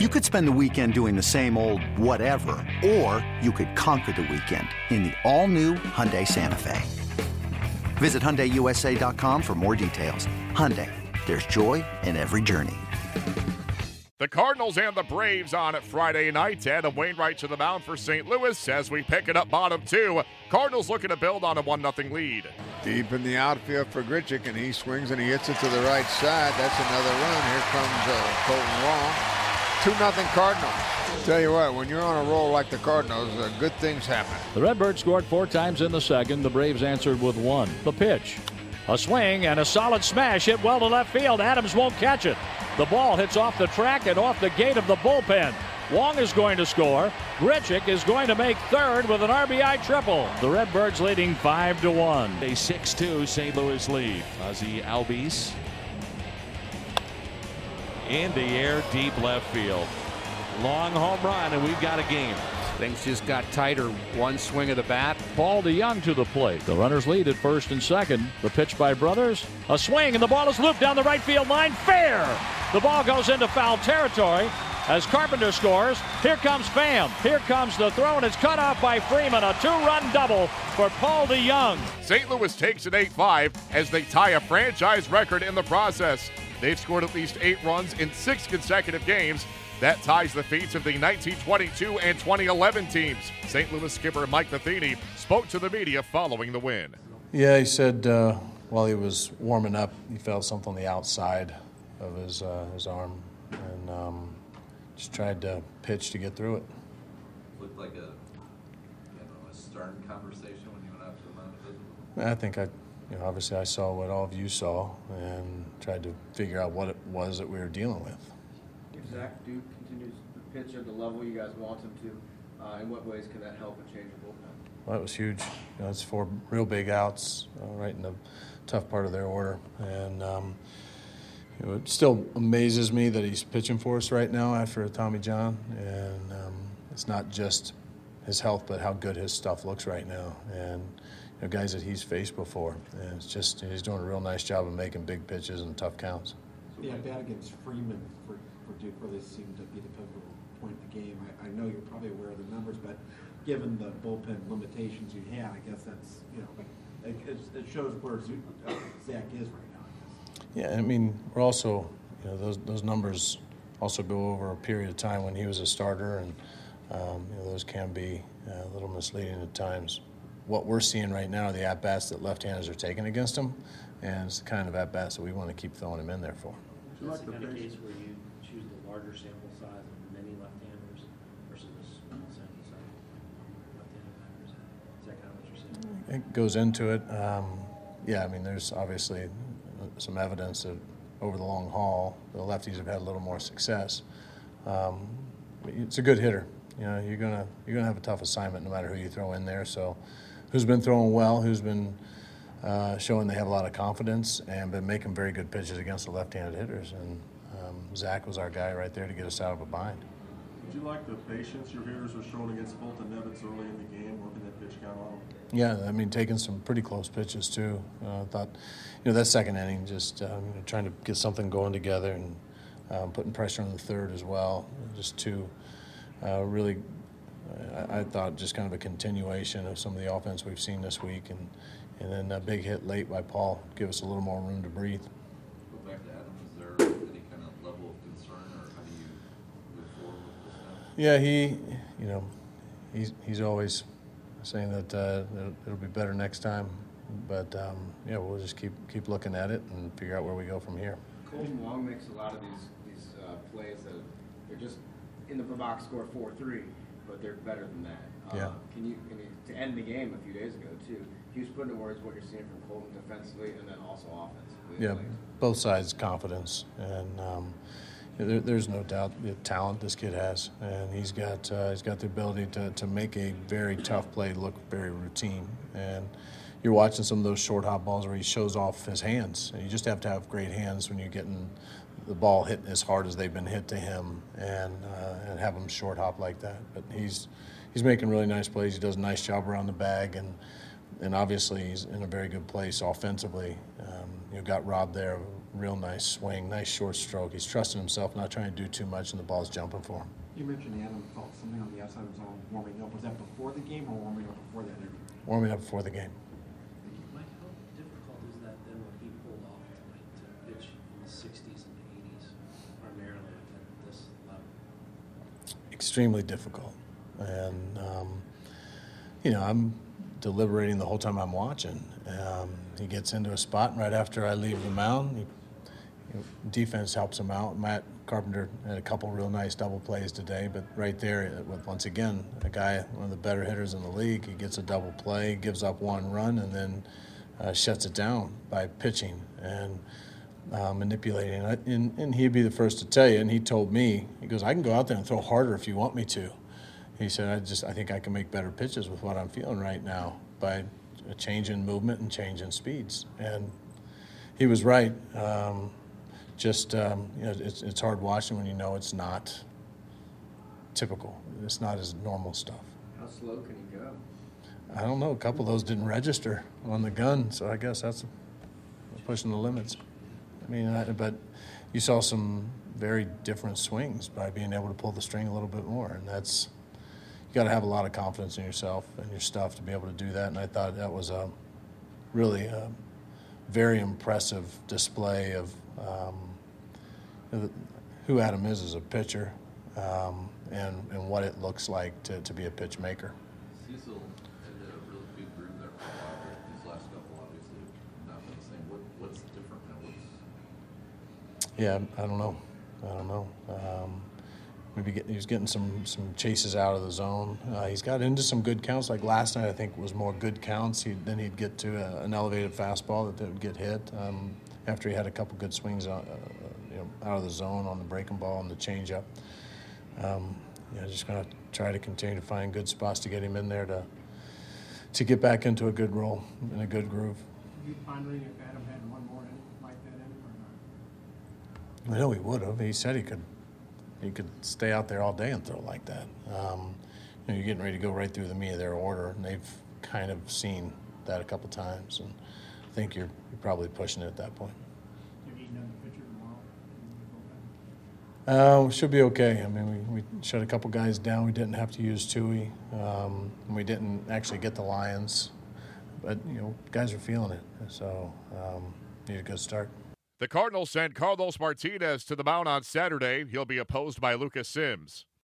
You could spend the weekend doing the same old whatever, or you could conquer the weekend in the all-new Hyundai Santa Fe. Visit HyundaiUSA.com for more details. Hyundai, there's joy in every journey. The Cardinals and the Braves on Friday night. Adam Wainwright to the mound for St. Louis as we pick it up bottom two. Cardinals looking to build on a 1 0 lead. Deep in the outfield for Grichuk, and he swings and he hits it to the right side. That's another run. Here comes uh, Kolten Wong. 2 nothing Cardinals. Tell you what, when you're on a roll like the Cardinals, uh, good things happen. The Redbirds scored four times in the second. The Braves answered with one. The pitch. A swing and a solid smash hit well to left field. Adams won't catch it. The ball hits off the track and off the gate of the bullpen. Wong is going to score. Grichuk is going to make third with an RBI triple. The Redbirds leading 5 to 1. A 6 2 St. Louis lead. Ozzie Albies in the air, deep left field. Long home run, and we've got a game. Things just got tighter. One swing of the bat. Paul DeJong to the plate. The runners lead at first and second. The pitch by Brothers. A swing, and the ball is looped down the right field line. Fair! The ball goes into foul territory as Carpenter scores. Here comes Pham. Here comes the throw, and it's cut off by Freeman. A two run double for Paul DeJong. St. Louis takes it 8 5 as they tie a franchise record in the process. They've scored at least eight runs in six consecutive games. That ties the feats of the 1922 and 2011 teams. St. Louis skipper Mike Matheny spoke to the media following the win. Yeah, he said uh, while he was warming up, he felt something on the outside of his uh, his arm, and um, just tried to pitch to get through it. Looked like a, you know, a stern conversation when you went out to the mound. I think I you know, obviously I saw what all of you saw and tried to figure out what it was that we were dealing with. If Zach Duke continues to pitch at the level you guys want him to, uh, in what ways can that help and change your bullpen? Well, it was huge. You know, it's four real big outs uh, right in the tough part of their order, and um, you know, it still amazes me that he's pitching for us right now after Tommy John, and um, it's not just his health, but how good his stuff looks right now, and know, guys that he's faced before. And it's just he's doing a real nice job of making big pitches and tough counts. Yeah, bat against Freeman for, for Duke really seemed to be the pivotal point of the game. I, I know you're probably aware of the numbers, but given the bullpen limitations you had, I guess that's you know, it, it shows where uh, Zach is right now. I yeah, I mean we're also you know those those numbers also go over a period of time when he was a starter, and um, you know, those can be uh, a little misleading at times what we're seeing right now are the at bats that left-handers are taking against him, and it's the kind of at bats that we want to keep throwing him in there for. Is like the kind of case where you choose the larger sample size of many left-handers versus a small sample size of left-handed batters? Is that kind of what you're saying? It goes into it. Um, yeah, I mean, there's obviously some evidence that over the long haul, the lefties have had a little more success. Um, it's a good hitter. You know, you're gonna you're gonna have a tough assignment no matter who you throw in there. So who's been throwing well, who's been uh, showing they have a lot of confidence, and been making very good pitches against the left-handed hitters. And um, Zach was our guy right there to get us out of a bind. Did you like the patience your hitters were showing against Foltynewicz early in the game, working that pitch count on them? Yeah, I mean, taking some pretty close pitches too. Uh, I thought, you know, that second inning, just um, you know, trying to get something going together and um, putting pressure on the third as well. Just two uh, really I, I, thought just kind of a continuation of some of the offense we've seen this week, and and then a big hit late by Paul give us a little more room to breathe. Go back to Adam. Is there any kind of level of concern, or how do you move forward with this now? Yeah, he, you know, he's he's always saying that uh, it'll be better next time, but um, yeah, we'll just keep keep looking at it and figure out where we go from here. Kolten Wong makes a lot of these these uh, plays that they're just in the box score four three but they're better than that. Yeah. Uh, can you, can you, to end the game a few days ago too? Can you just put into words what you're seeing from Kolten defensively and then also offensively? Yeah, both sides confidence, and um, there, there's no doubt the talent this kid has, and he's got uh, he's got the ability to, to make a very tough play look very routine. And you're watching some of those short hop balls where he shows off his hands, and you just have to have great hands when you're getting the ball hitting as hard as they've been hit to him and uh, and have him short hop like that. But he's he's making really nice plays. He does a nice job around the bag, and and obviously he's in a very good place offensively. Um, you know, got Rob there, real nice swing, nice short stroke. He's trusting himself, not trying to do too much, and the ball's jumping for him. You mentioned Adam felt something on the outside of his arm warming up. Was that before the game or warming up before that interview? Warming up before the game. Mike, how difficult is that then when he pulled off tonight to pitch in the 60s and 80s primarily at this level? Extremely difficult. And, um, you know, I'm deliberating the whole time I'm watching. Um, he gets into a spot, and right after I leave the mound, he, defense helps him out. Matt Carpenter had a couple real nice double plays today, but right there, with once again, a guy, one of the better hitters in the league, he gets a double play, gives up one run, and then uh, shuts it down by pitching. And uh, manipulating. And, and he'd be the first to tell you. And he told me, he goes, I can go out there and throw harder if you want me to. He said, I just, I think I can make better pitches with what I'm feeling right now by a change in movement and change in speeds. And he was right. Um, just, um, you know, it's, it's hard watching when you know it's not typical. It's not his normal stuff. How slow can he go? I don't know. A couple of those didn't register on the gun, so I guess that's pushing the limits. I mean, I, but you saw some very different swings by being able to pull the string a little bit more, and that's you got to have a lot of confidence in yourself and your stuff to be able to do that. And I thought that was a really a very impressive display of um, who Adam is as a pitcher um, and and what it looks like to, to be a pitch maker. Cecil had a really good group there for a while, but these last couple obviously have not been the same. What, what's different now? What's Yeah, I don't know. I don't know. Um, maybe get, he was getting some some chases out of the zone. Uh, he's got into some good counts. Like last night, I think was more good counts. He, then he'd get to a, an elevated fastball that, that would get hit um, after he had a couple good swings out, uh, you know, out of the zone on the breaking ball and the changeup. Um, know, just to try to continue to find good spots to get him in there to to get back into a good role in a good groove. You pondering if Adam had one more inning like that in him or not? I know he would have. He said he could. He could stay out there all day and throw like that. Um, you know, you're getting ready to go right through the meat of their order, and they've kind of seen that a couple times, and I think you're, you're probably pushing it at that point. Have you done the pitcher tomorrow? Uh, should be okay. I mean, we, we shut a couple guys down. We didn't have to use Tui, um, we didn't actually get the Lyons, but you know, guys are feeling it. So um, need a good start. The Cardinals send Carlos Martinez to the mound on Saturday. He'll be opposed by Lucas Sims.